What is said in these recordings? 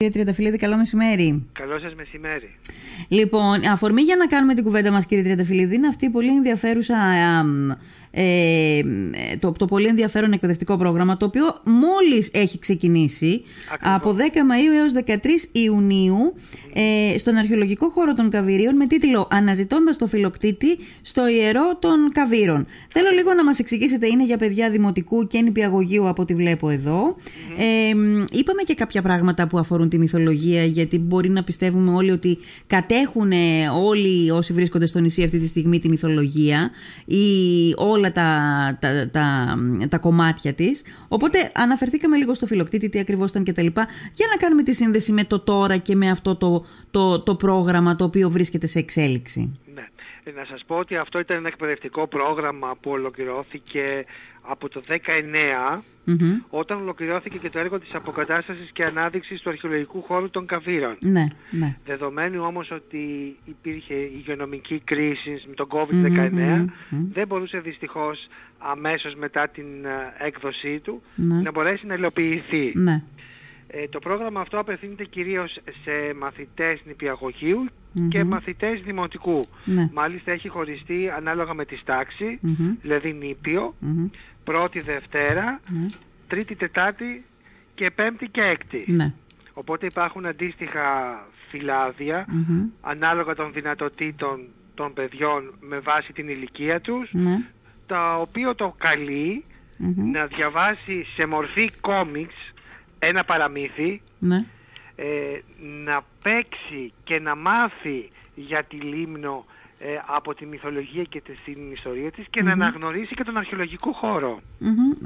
Κύριε Τριανταφυλλίδη, καλό μεσημέρι. Καλό σας μεσημέρι. Λοιπόν, αφορμή για να κάνουμε την κουβέντα μας, κύριε Τριανταφυλλίδη, είναι αυτή η πολύ ενδιαφέρουσα ε, το, το πολύ ενδιαφέρον εκπαιδευτικό πρόγραμμα το οποίο μόλις έχει ξεκινήσει από 10 Μαΐου έως 13 Ιουνίου ε, στον αρχαιολογικό χώρο των Καβυρίων με τίτλο «Αναζητώντας το φιλοκτήτη στο ιερό των Καβύρων». Θέλω λίγο να μας εξηγήσετε, είναι για παιδιά δημοτικού και νηπιαγωγείου από ό,τι βλέπω Ε, είπαμε και κάποια πράγματα που αφορούν τη μυθολογία γιατί μπορεί να πιστεύουμε όλοι ότι κατέχουν όλοι όσοι βρίσκονται στο νησί αυτή τη στιγμή τη μυθολογία ή όλα τα, τα, τα, τα κομμάτια της. Οπότε αναφερθήκαμε λίγο στο φιλοκτήτη, τι ακριβώς ήταν κτλ. Για να κάνουμε τη σύνδεση με το τώρα και με αυτό το, το, το πρόγραμμα το οποίο βρίσκεται σε εξέλιξη. Ναι. Ε, να σας πω ότι αυτό ήταν ένα εκπαιδευτικό πρόγραμμα που ολοκληρώθηκε από το 19 όταν ολοκληρώθηκε και το έργο της αποκατάστασης και ανάδειξης του αρχαιολογικού χώρου των Καβύρων. Ναι, ναι. Δεδομένου όμως ότι υπήρχε υγειονομική κρίση με τον COVID-19 δεν μπορούσε δυστυχώς αμέσως μετά την ε, έκδοσή του ναι. να μπορέσει να υλοποιηθεί. Ναι. Ε, το πρόγραμμα αυτό απευθύνεται κυρίως σε μαθητές και μαθητές δημοτικού. Ναι. Μάλιστα έχει χωριστεί ανάλογα με τη σταξη δηλαδή νήπιο, πρώτη Δευτέρα, ναι. τρίτη Τετάρτη και πέμπτη και έκτη. Ναι. Οπότε υπάρχουν αντίστοιχα ανάλογα των δυνατοτήτων των παιδιών με βάση την ηλικία τους, ναι. τα οποίο το καλει να διαβάσει σε μορφή κόμιξ ένα παραμύθι, ναι. Ε, να παίξει και να μάθει για τη Λίμνο ε, από τη μυθολογία και την ιστορία της και να αναγνωρίσει και τον αρχαιολογικό χώρο.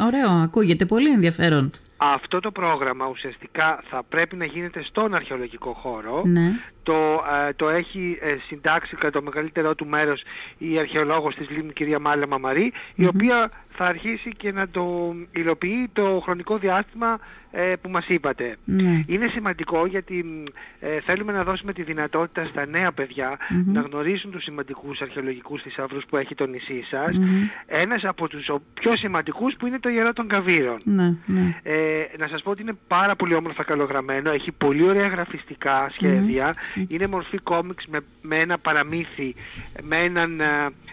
Ωραίο, ακούγεται πολύ ενδιαφέρον. Αυτό το πρόγραμμα ουσιαστικά θα πρέπει να γίνεται στον αρχαιολογικό χώρο. Ναι. Το, ε, το έχει ε, συντάξει κατά το μεγαλύτερό του μέρος η αρχαιολόγος της Λίμνη κυρία Μάλα η οποία θα αρχίσει και να το υλοποιεί το χρονικό διάστημα ε, που μας είπατε. Ναι. Είναι σημαντικό γιατί ε, θέλουμε να δώσουμε τη δυνατότητα στα νέα να γνωρίσουν τους σημαντικούς αρχαιολογικούς θησαύρους που έχει το νησί σας. Ένας από τους πιο σημαντικούς που είναι το Ιερό των Καβύρων. Ναι, ναι. Ε, να σας πω ότι είναι πάρα πολύ όμορφα καλογραμμένο, έχει πολύ ωραία γραφιστικά είναι μορφή κόμιξ με, με ένα παραμύθι, με έναν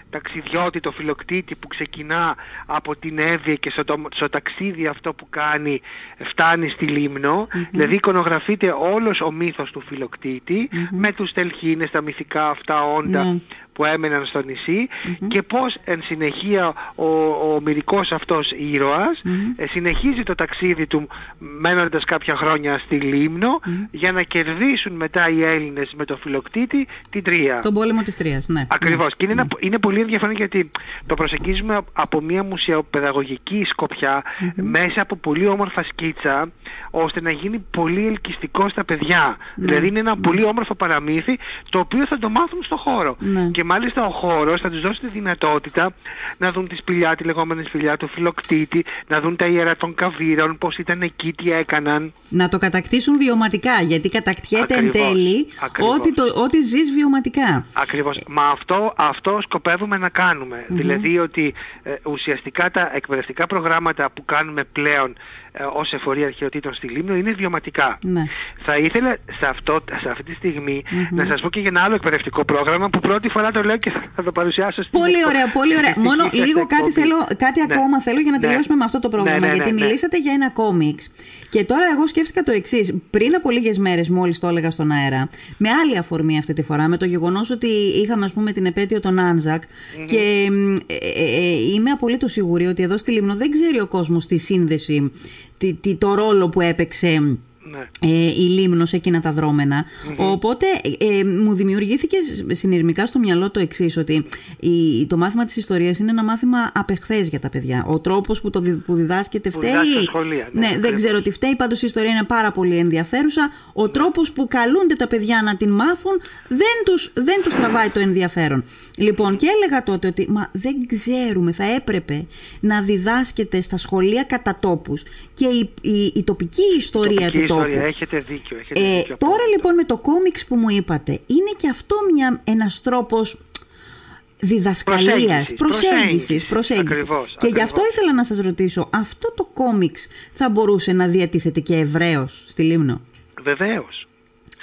ταξιδιώτη, το φιλοκτήτη που ξεκινά από την Εύη και στο, ταξίδι αυτό που κάνει φτάνει στη λιμνο δηλαδή εικονογραφείται όλος ο μύθος του φιλοκτητη με τους τελχίνες, τα μυθικά αυτά όντα. Ναι που έμεναν στο νησι και πώς εν συνεχεία ο, ο μυρικός αυτός ε, συνεχίζει το ταξίδι του μένοντας κάποια χρόνια στη Λίμνο για να κερδίσουν μετά οι Έλληνες με το φιλοκτήτη την Τρία. Τον πόλεμο της Τρίας, ναι. Ακριβώς. Ναι. Και είναι, είναι πολύ ενδιαφέρον γιατί το προσεγγίζουμε από μια μουσιοπαιδαγωγική σκοπιά μέσα από πολύ όμορφα σκίτσα ώστε να γίνει πολύ ελκυστικό στα παιδιά. Ναι. Δηλαδή είναι ένα πολύ όμορφο παραμύθι το οποίο θα το μάθουν στο χώρο. Ναι μάλιστα ο χώρος θα τους δώσει τη δυνατότητα να δουν τη σπηλιά, τη λεγόμενη σπηλιά του φιλοκτήτη, να δουν τα ιερά των καβύρων, πώς ήταν εκεί, τι έκαναν. Να το κατακτήσουν βιωματικά, γιατί κατακτιέται εν τέλει ότι, το, ότι ζεις βιωματικά. Ακριβώς. Μα αυτό, αυτό σκοπεύουμε να κάνουμε. Δηλαδή ότι ε, ουσιαστικά τα εκπαιδευτικά προγράμματα που κάνουμε πλέον ε, ως εφορία αρχαιοτήτων στη Λίμνο είναι βιωματικά. Ναι. Θα ήθελα σε, αυτό, σε αυτή τη στιγμη να σας πω και για ένα άλλο εκπαιδευτικό πρόγραμμα που πρώτη φορά το λέω και θα το παρουσιάσω στην Πολύ ωραία, πολύ ωραία. Μόνο λίγο κάτι, θέλω, κάτι ναι. ακόμα θέλω για να ναι. τελειώσουμε με αυτό το πρόγραμμα. Ναι, γιατί μιλήσατε για ένα κόμιξ. Και τώρα εγώ σκέφτηκα το εξής. Πριν από λίγες μέρες, μόλις το έλεγα στον αέρα, με άλλη αφορμή αυτή τη φορά, με το γεγονός ότι είχαμε ας πούμε την επέτειο των Άνζακ και ε, ε, ε, είμαι απολύτως σίγουρη ότι εδώ στη Λίμνο δεν ξέρει ο κόσμος τη σύνδεση, τη, το ρόλο που έπαιξε ναι. ε, η Λίμνος εκείνα τα δρομενα Οπότε ε, μου δημιουργήθηκες συνειρμικά στο μυαλό το εξής ότι η, το μάθημα της ιστορίας είναι ένα μάθημα απεχθές για τα παιδιά. Ο τρόπος που, το, που διδάσκεται φταίει. Σχολεία, ναι, ναι δεν ξέρω τι φταίει, πάντως η ιστορία είναι πάρα πολύ ενδιαφέρουσα. Ο ναι. τρόπος που καλούνται τα παιδιά να την μάθουν δεν τους, δεν τους τραβάει το ενδιαφέρον. Λοιπόν, και έλεγα τότε ότι μα δεν ξέρουμε, θα έπρεπε να διδάσκεται στα σχολεία κατά τόπους και η, η, η τοπική ιστορία του τόπου ιστορία. Έχετε δίκιο. Έχετε ε, δίκιο τώρα λοιπόν με το κόμιξ που μου είπατε, είναι και αυτό μια, ένας τρόπος διδασκαλίας, προσέγγισης, προσέγγισης. και γι' αυτό ήθελα να σας ρωτήσω, αυτό το κόμιξ θα μπορούσε να διατίθεται και ευρέως στη Λίμνο; Βεβαίως.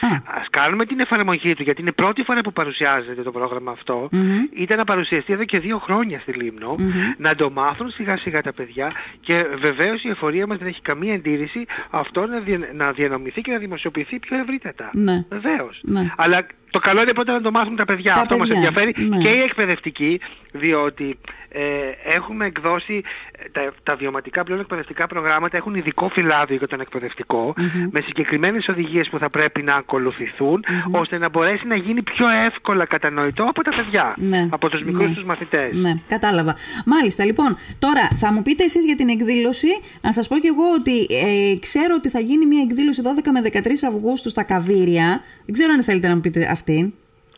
Α, Ας κάνουμε την εφαρμογή του, γιατί είναι πρώτη φορά που παρουσιάζεται το πρόγραμμα αυτό. μμμ. Ήταν να παρουσιαστεί εδώ και δύο χρόνια στη Λίμνο, Μμμ. να το μάθουν σιγά σιγά τα παιδιά και βεβαίως η εφορία μας δεν έχει καμία αντίρρηση αυτό να, δια- να διανομηθεί και να δημοσιοποιηθεί πιο ευρύτατα. Ναι. Βεβαίως. Ναι. Αλλά το καλό είναι πρώτα να το μάθουν τα παιδιά. Τα αυτό μας παιδιά, ενδιαφέρει ναι. και οι εκπαιδευτικοί, διότι ε, έχουμε εκδώσει ε, τα, τα βιωματικά πλέον εκπαιδευτικά προγράμματα έχουν ειδικό φυλάδιο για τον εκπαιδευτικό Μμμ. με συγκεκριμένες οδηγίες που θα πρέπει να ακολουθηθούν Μμμ. ώστε να μπορέσει να γίνει πιο εύκολα κατανοητό από τα παιδιά, Ναι, από τους μικρούς ναι. τους μαθητές. Ναι, κατάλαβα. Μάλιστα, λοιπόν, τώρα θα μου πείτε εσείς για την εκδήλωση. Να σας πω κι εγώ ότι ε, ξέρω ότι θα γίνει μια εκδήλωση 12 με 13 Αυγούστου στα Καβύρια. Δεν ξέρω αν θέλετε να μου πείτε αυτήν.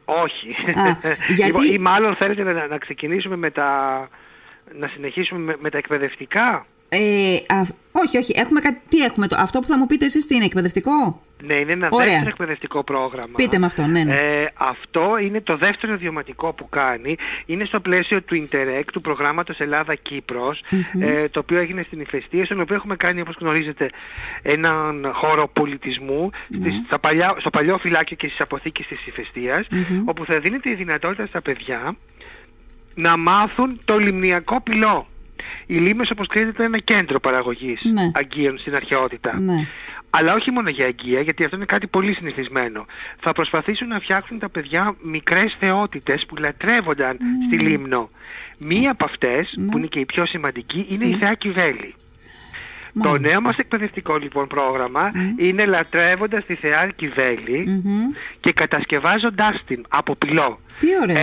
Όχι. Α, γιατί- Λοιπόν, ή μάλλον θέλετε να, να ξεκινήσουμε με τα... να συνεχίσουμε με, με τα εκπαιδευτικά; Ε, α, όχι, όχι. Έχουμε κάτι, τι έχουμε το, αυτό που θα μου πείτε εσείς τι είναι, εκπαιδευτικό; Ναι, είναι ένα Ωραία. δεύτερο εκπαιδευτικό πρόγραμμα. Πείτε με αυτό, ναι, ναι. Ε, αυτό είναι το δεύτερο βιωματικό που κάνει. Είναι στο πλαίσιο του Interreg, του προγράμματος Ελλάδα-Κύπρος, ε, το οποίο έγινε στην Ηφαιστία, στον οποίο έχουμε κάνει, όπως γνωρίζετε, έναν χώρο πολιτισμού στις, στα παλιά, στο παλιό φυλάκιο και στις αποθήκες της Ηφαιστίας, Μμμ. όπου θα δίνεται η δυνατότητα στα παιδιά να μάθουν το λιμνιακό πυλό. Η Λίμνος, όπως ξέρετε, ήταν ένα κέντρο παραγωγής Ναι. αγκίων στην αρχαιότητα. Ναι. Αλλά όχι μόνο για αγκία, γιατί αυτό είναι κάτι πολύ συνηθισμένο. Θα προσπαθήσουν να φτιάξουν τα παιδιά μικρές θεότητες που λατρεύονταν στη Λίμνο. Μία από αυτές, Ναι. που είναι και η πιο σημαντική, είναι η Θεά Κιβέλη. Το Μάλιστα. νέο μας εκπαιδευτικό λοιπόν πρόγραμμα είναι λατρεύοντας τη Θεά Κιβέλη Μμμ. και κατασκευάζοντάς την από πυλό. Τι ωραίο.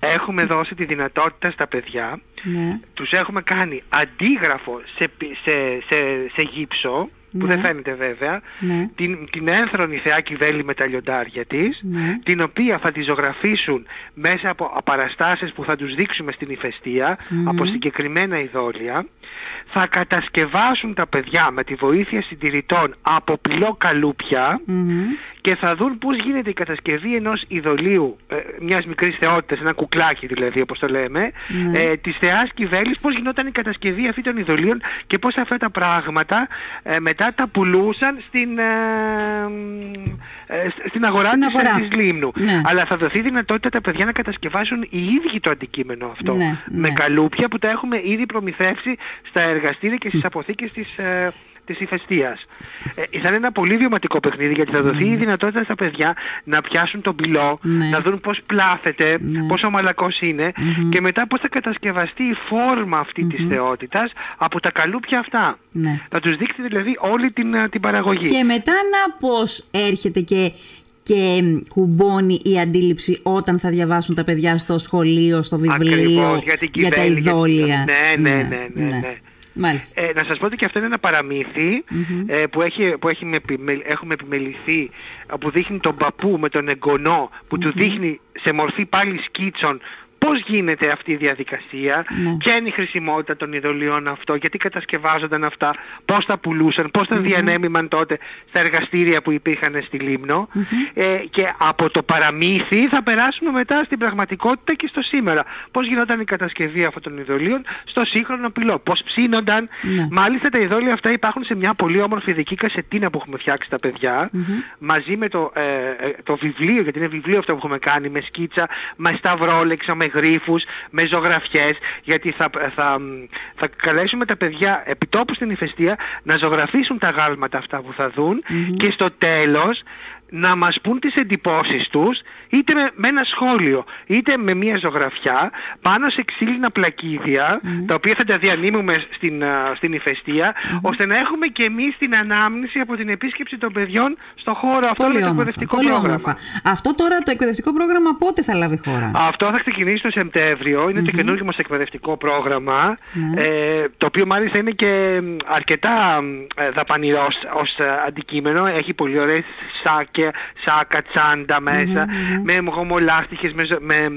Έχ- έχουμε δώσει τη δυνατότητα στα παιδιά Ναι. τους έχουμε κάνει αντίγραφο σε, πι- σε, σε, σε γύψο, που Ναι. δεν φαίνεται βέβαια, Ναι. την, την ένθρονη θεά Κιβέλη με τα λιοντάρια της, Ναι. την οποία θα τη ζωγραφίσουν μέσα από παραστάσεις που θα τους δείξουμε στην ηφαιστεια Μμμ. από συγκεκριμένα ειδόλια, θα κατασκευάσουν τα παιδιά με τη βοήθεια συντηρητών από πυλό καλούπια Μμμ. Και θα δουν πώς γίνεται η κατασκευή ενός ειδωλίου, ε, μιας μικρής θεότητας, ένα κουκλάκι δηλαδή όπως το λέμε, Ναι. ε, της θεάς Κιβέλης, πώς γινόταν η κατασκευή αυτή των ειδωλίων και πώς αυτά τα πράγματα ε, μετά τα πουλούσαν στην, ε, ε, στην αγορά, Στην της, αγορά. της Λίμνου. Ναι. Αλλά θα δοθεί δυνατότητα τα παιδιά να κατασκευάσουν οι ίδιοι το αντικείμενο αυτό. Ναι, Με ναι. καλούπια που τα έχουμε ήδη προμηθεύσει στα εργαστήρια και στις αποθήκες της, ε, της ηφαιστείας. Ε, θα είναι ένα πολύ βιωματικό παιχνίδι γιατί θα δοθεί η δυνατότητα στα παιδιά να πιάσουν τον πυλό, Ναι. να δουν πώς πλάθεται, Ναι. πόσο μαλακός είναι Μμμ. και μετά πώς θα κατασκευαστεί η φόρμα αυτή της θεότητας από τα καλούπια αυτά. Ναι. Θα τους δείξει δηλαδή όλη την, ε, την παραγωγή. Και μετά να πώς έρχεται και, και κουμπώνει η αντίληψη όταν θα διαβάσουν τα παιδιά στο σχολείο, στο βιβλίο, Ακριβώς, για την για τα κυβέρνηση, για την- ειδόλια. Ναι, ναι, ναι, ναι, ναι. Μάλιστα. Ε, να σας πω ότι και αυτό είναι ένα παραμύθι, Μμμ. ε, που, έχει, που έχει με επιμελ- έχουμε επιμεληθεί ε, που δείχνει τον παππού με τον εγγονό που του δείχνει σε μορφή πάλι σκίτσων πώς γίνεται αυτή η διαδικασία, Ναι. ποια είναι η χρησιμότητα των ειδωλίων αυτό, γιατί κατασκευάζονταν αυτά, πώς τα πουλούσαν, πώς τα διανέμημαν τότε στα εργαστήρια που υπήρχαν στη Λίμνο ε, και από το παραμύθι θα περάσουμε μετά στην πραγματικότητα και στο σήμερα. Πώς γινόταν η κατασκευή αυτών των ειδωλίων στο σύγχρονο πυλό, πώς ψήνονταν. Ναι. Μάλιστα τα ειδόλια αυτά υπάρχουν σε μια πολύ όμορφη δική κασετίνα που έχουμε φτιάξει τα παιδιά μαζί με το, ε, ε, το βιβλίο, γιατί είναι βιβλίο αυτό που έχουμε κάνει με σκίτσα, με σταυρόλεξα, με γρίφους, με ζωγραφιές γιατί θα, θα, θα καλέσουμε τα παιδιά επιτόπου στην ηφαιστεία να ζωγραφίσουν τα γάλματα αυτά που θα δουν και στο τέλος να μας πούν τις εντυπώσεις τους είτε με, με ένα σχόλιο είτε με μια ζωγραφιά πάνω σε ξύλινα πλακίδια τα οποία θα τα διανύμουμε στην, α, στην ηφαιστεια ώστε να έχουμε και εμείς την ανάμνηση από την επίσκεψη των παιδιών στο χώρο αυτό με Πολύ το όμορφα. εκπαιδευτικό Πολύ πρόγραμμα. όμορφα. Αυτό τώρα το εκπαιδευτικό πρόγραμμα πότε θα λάβει χώρα; Αυτό θα ξεκινήσει το Σεπτέμβριο, είναι το καινούργιο μας εκπαιδευτικό πρόγραμμα, Ναι. ε, το οποίο μάλιστα είναι και μ, αρκετά μ, ε, δαπανηρό ως, ως, ε, αντικείμενο, έχει πολύ ωραίες σάκια, σάκα, τσάντα μέσα, με γομολάστιχες, με, με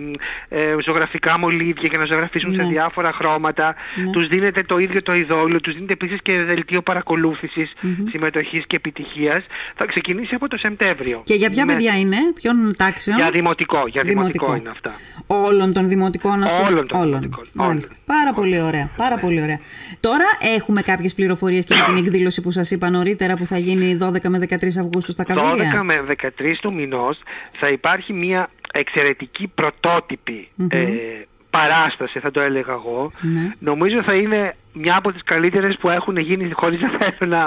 ε, ζωγραφικά μολύβια για να ζωγραφίσουν σε Ναι. διάφορα χρώματα. Ναι. Τους δίνετε το ίδιο το ειδόλιο, τους δίνετε επίσης και δελτίο παρακολούθησης, συμμετοχής και επιτυχίας. Θα ξεκινήσει από το Σεπτέμβριο. Και για ποια Με- παιδιά είναι, ποιον τάξεων; Για δημοτικό, για δημοτικό, Δημοτικό. είναι αυτά. Όλων των δημοτικών αυτών. Όλων των δημοτικών, Μάλιστα. όλων. Πάρα πολύ ωραία. Πάρα πολύ ωραία. Τώρα έχουμε κάποιες πληροφορίες και για την εκδήλωση που σας είπα νωρίτερα που θα γίνει 12 με 13 Αυγούστου στα 12 Καβίρια. με 13 του μηνός θα υπάρχει μια εξαιρετική πρωτότυπη ε, παράσταση θα το έλεγα εγώ. Ναι. Νομίζω θα είναι μια από τις καλύτερες που έχουν γίνει χωρίς να θέλω να,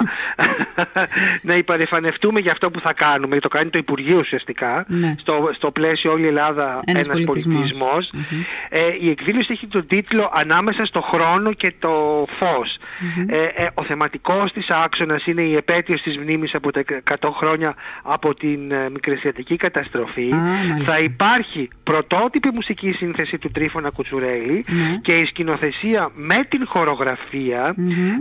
να υπερηφανευτούμε για αυτό που θα κάνουμε. Το κάνει το Υπουργείο ουσιαστικά. Ναι. Στο, στο πλαίσιο όλη η Ελλάδα Ένας ένας, πολιτισμός. πολιτισμός. Ε, η εκδήλωση έχει τον τίτλο «Ανάμεσα στο χρόνο και το φως». Ε, ε, ο θεματικός της άξονας είναι η επέτειος της μνήμης από τα 100 χρόνια από την ε, μικρασιατική καταστροφή. Α, μάλιστα. θα υπάρχει πρωτότυπη μουσική σύνθεση του Τρίφωνα Κουτσουρέλη Ναι. και η σκηνοθεσία με την χορογραφία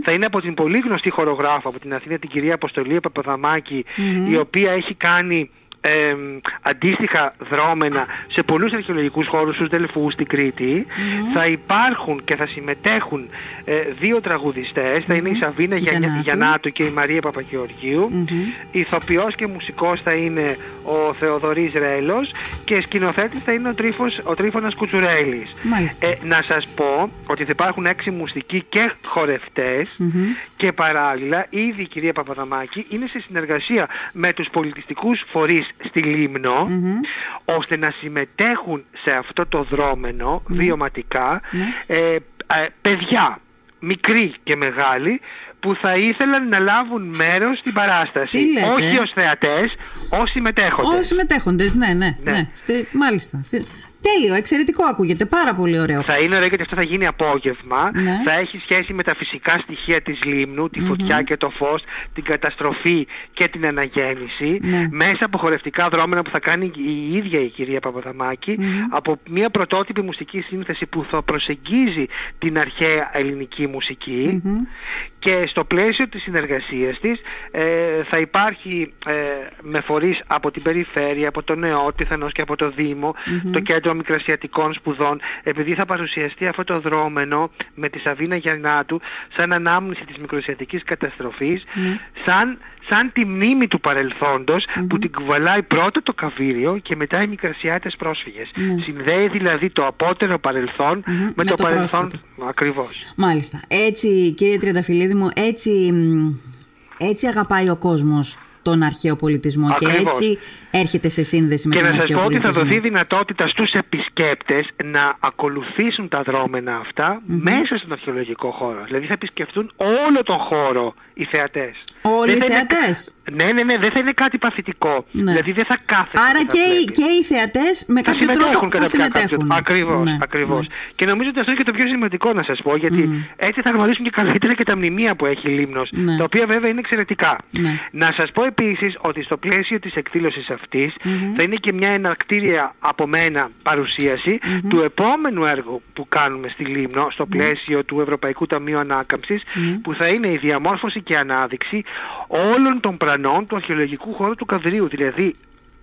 θα είναι από την πολύ γνωστή χορογράφο από την Αθήνα την κυρία Αποστολία Παπαδαμάκη η οποία έχει κάνει ε, αντίστοιχα δρόμενα σε πολλούς αρχαιολογικούς χώρους στους Δελφούς στην Κρήτη θα υπάρχουν και θα συμμετέχουν ε, δύο τραγουδιστές θα είναι η Σαβίνα Γιαννά- Γιαννάτου. Γιαννάτου και η Μαρία Παπαγεωργίου. Ηθοποιός και μουσικός θα είναι ο Θεοδωρής Ρέλος και σκηνοθέτης θα είναι ο, Τρίφος, ο Τρίφωνας Κουτσουρέλης. Μάλιστα. ε, να σας πω ότι θα υπάρχουν έξι μουσικοί και χορευτες και παράλληλα ήδη η κυρία Παπαδαμάκη είναι σε συνεργασία με τους πολιτιστικούς φορείς στη λιμνο ώστε να συμμετέχουν σε αυτό το δρόμενο βιωματικά ε, ε, παιδιά μικροί και μεγάλοι που θα ήθελαν να λάβουν μέρος στην παράσταση. Τι λέτε; Όχι ως θεατές, ως συμμετέχοντες. Όλοι συμμετέχοντες, ναι, ναι. ναι. Ναι. Στη- μάλιστα. Στη- Τέλειο, εξαιρετικό ακούγεται. Πάρα πολύ ωραίο. Θα είναι ωραίο γιατί αυτό θα γίνει απόγευμα. Ναι. Θα έχει σχέση με τα φυσικά στοιχεία της λίμνου, τη φωτιά και το φως, την καταστροφή και την αναγέννηση. Ναι. Μέσα από χορευτικά δρόμενα που θα κάνει η ίδια η κυρία Παπαδαμάκη, από μια πρωτότυπη μουσική σύνθεση που θα προσεγγίζει την αρχαία ελληνική μουσική. Και στο πλαίσιο της συνεργασίας της ε, θα υπάρχει ε, με φορείς από την περιφέρεια, από το Νεότιθανος και από το Δήμο, το Κέντρο Μικρασιατικών Σπουδών, επειδή θα παρουσιαστεί αυτό το δρόμενο με τη Σαβίνα Γιαννάτου σαν ανάμνηση της μικρασιατικής καταστροφής, σαν, σαν τη μνήμη του παρελθοντος που την κουβαλάει πρώτα το Καβίριο και μετά οι μικρασιάτες πρόσφυγες. Συνδέει δηλαδή το απότερο παρελθόν με, Με το, το παρελθόν πρόσφατο. ακριβώς. Μάλιστα. Έτσι, κύριε Τριανταφυλλίδη μου, έτσι, μ, έτσι αγαπάει ο κόσμος τον αρχαίο πολιτισμό και Ακριβώς. έτσι έρχεται σε σύνδεση με Και τον να σας αρχαίο πω ότι θα πολιτισμό. δοθεί δυνατότητα στους επισκέπτες να ακολουθήσουν τα δρόμενα αυτά μέσα στον αρχαιολογικό χώρο. Δηλαδή θα επισκεφτούν όλο τον χώρο οι θεατές. Όλοι Δεν οι θα είναι θεατές; κα- Ναι, ναι, ναι, δεν θα είναι κάτι παθητικό. Ναι. Δηλαδή δεν θα κάθεσαι. Άρα θα και οι, βλέπεις. και οι θεατές με θα κάποιο τρόπο συμμετέχουν θα κατά κάποιο συμμετέχουν. Ακριβώς, Ναι, ακριβώς. ναι. Και νομίζω ότι αυτό είναι και το πιο σημαντικό να σας πω, γιατί έτσι θα γνωρίσουν και καλύτερα και τα μνημεία που έχει η Λίμνος, Ναι. τα οποία βέβαια είναι εξαιρετικά. Ναι. Να σας πω επίσης ότι στο πλαίσιο της εκδήλωσης αυτής θα είναι και μια εναρκτήρια από μένα παρουσίαση του επόμενου έργου που κάνουμε στη Λίμνο, στο πλαίσιο του Ευρωπαϊκού Ταμείου Ανάκαμψης, που θα είναι η διαμόρφωση και ανάδειξη όλων των πρανών του αρχαιολογικού χώρου του Καβρίου. Δηλαδή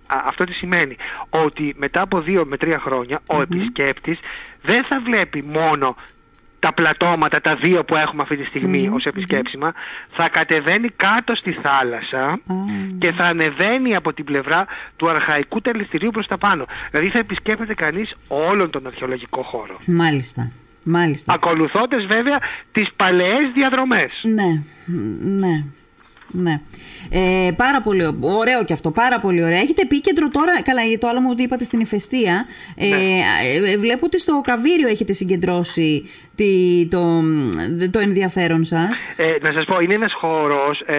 Α, αυτό τι σημαίνει; Ότι μετά από δύο με τρία χρόνια ο επισκέπτης δεν θα βλέπει μόνο τα πλατώματα, τα δύο που έχουμε αυτή τη στιγμή ως επισκέψιμα, θα κατεβαίνει κάτω στη θάλασσα και θα ανεβαίνει από την πλευρά του αρχαϊκού τελεστηρίου προς τα πάνω. Δηλαδή θα επισκέπτεται κανείς όλον τον αρχαιολογικό χώρο. Μάλιστα. Μάλιστα. Ακολουθώντας βέβαια τις παλαιές διαδρομές. Ναι, ναι. Ναι. Ε, πάρα πολύ ω- ωραίο και αυτό, πάρα πολύ ωραίο. Έχετε επίκεντρο τώρα, καλά, για το άλλο μου ότι είπατε στην ηφαιστεία. Ε, ε, βλέπω ότι στο Καβίριο έχετε συγκεντρώσει τη, το, το ενδιαφέρον σας. Ε, να σας πω, είναι ένας χώρος ε,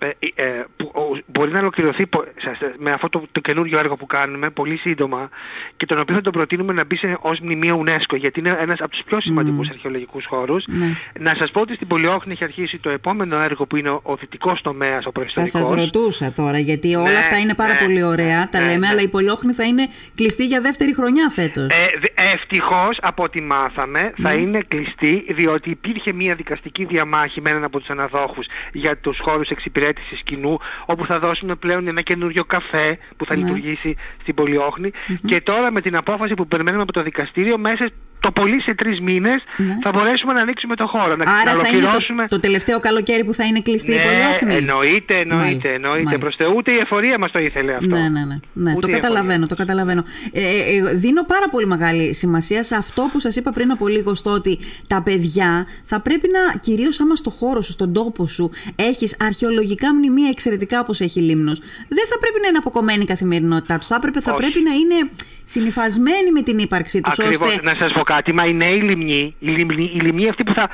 ε, ε, που ο- μπορεί να ολοκληρωθεί πο- σας- με αυτό το, το καινούριο έργο που κάνουμε πολύ σύντομα και τον οποίο θα τον προτείνουμε να μπει σε, ως μνημείο UNESCO γιατί είναι ένας από τους πιο σημαντικούς αρχαιολογικούς χώρους. Ναι. Να σας πω ότι στην Πολιόχνη έχει αρχίσει το επόμενο έργο που είναι ο, ο δυτικός τομέας ο Θα σας ρωτούσα τώρα, γιατί όλα ναι, αυτά είναι πάρα ναι, πολύ ωραία, τα ναι, λέμε, αλλά η Πολιόχνη θα είναι κλειστή για δεύτερη χρονιά φέτος. Ε, Ευτυχώς, από ό,τι μάθαμε, θα είναι κλειστή, διότι υπήρχε μια δικαστική διαμάχη με έναν από τους αναδόχους για τους χώρους εξυπηρέτησης κοινού, όπου θα δώσουμε πλέον ένα καινούριο καφέ που θα λειτουργήσει στην πολιοχνη Και τώρα με την απόφαση που περιμένουμε από το δικαστήριο, μέσα το πολύ σε τρεις μήνες ναι. θα μπορέσουμε να ανοίξουμε το χώρο. Να Άρα θα είναι το, το, τελευταίο καλοκαίρι που θα είναι κλειστή ναι, η Πολιόχνη. Εννοείται, εννοείται. εννοείται. Προς Θεού, ούτε η εφορία μας το ήθελε αυτό. Ναι, ναι, ναι. ναι. Το καταλαβαίνω, το καταλαβαίνω. Ε, ε, ε, δίνω πάρα πολύ μεγάλη σημασία σε αυτό που σας είπα πριν από λίγο, στο ότι τα παιδιά θα πρέπει να, κυρίως άμα στο χώρο σου, στον τόπο σου, έχεις αρχαιολογικά μνημεία εξαιρετικά όπως έχει λίμνος, δεν θα πρέπει να είναι αποκομμένη η καθημερινότητά τους. Θα, θα πρέπει να είναι συνυφασμένοι με την ύπαρξή τους. Ακριβώς. Ώστε... Να σας πω κάτι, μα οι νέοι λιμνοί, οι λιμνοί, οι λιμνοί αυτοί που θα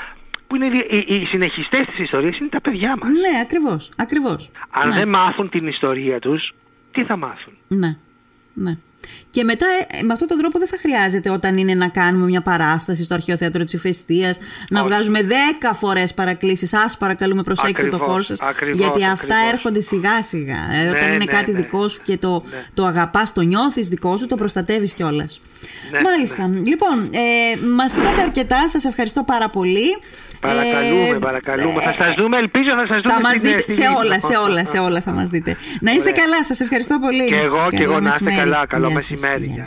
που είναι οι, οι συνεχιστές της ιστορίας είναι τα παιδιά μας. Ναι, ακριβώς, ακριβώς. Αν ναι. δεν μάθουν την ιστορία τους, τι θα μάθουν; Ναι, ναι. Και μετά ε, με αυτόν τον τρόπο δεν θα χρειάζεται όταν είναι να κάνουμε μια παράσταση στο Αρχαίο Θέατρο της Ηφαιστείας να βγάζουμε δέκα φορές παρακλήσεις. Α παρακαλούμε, προσέξτε το χώρο σας. Γιατί αυτά έρχονται σιγά σιγά. Ε, ναι, όταν είναι ναι, κάτι ναι. δικό σου και το, ναι. το αγαπάς, το νιώθεις δικό σου, το προστατεύεις κιόλας. Ναι, Μάλιστα. Λοιπόν, ε, μας είπατε αρκετά. Σας ευχαριστώ πάρα πολύ. Παρακαλούμε, ε, παρακαλούμε. θα σας δούμε, ελπίζω θα σας δούμε. Θα μα δείτε σε όλα, σε όλα, σε όλα θα μας δείτε. Να είστε καλά, σας ευχαριστώ πολύ. Και εγώ, και εγώ να είστε καλά. Καλό μεσημέρι.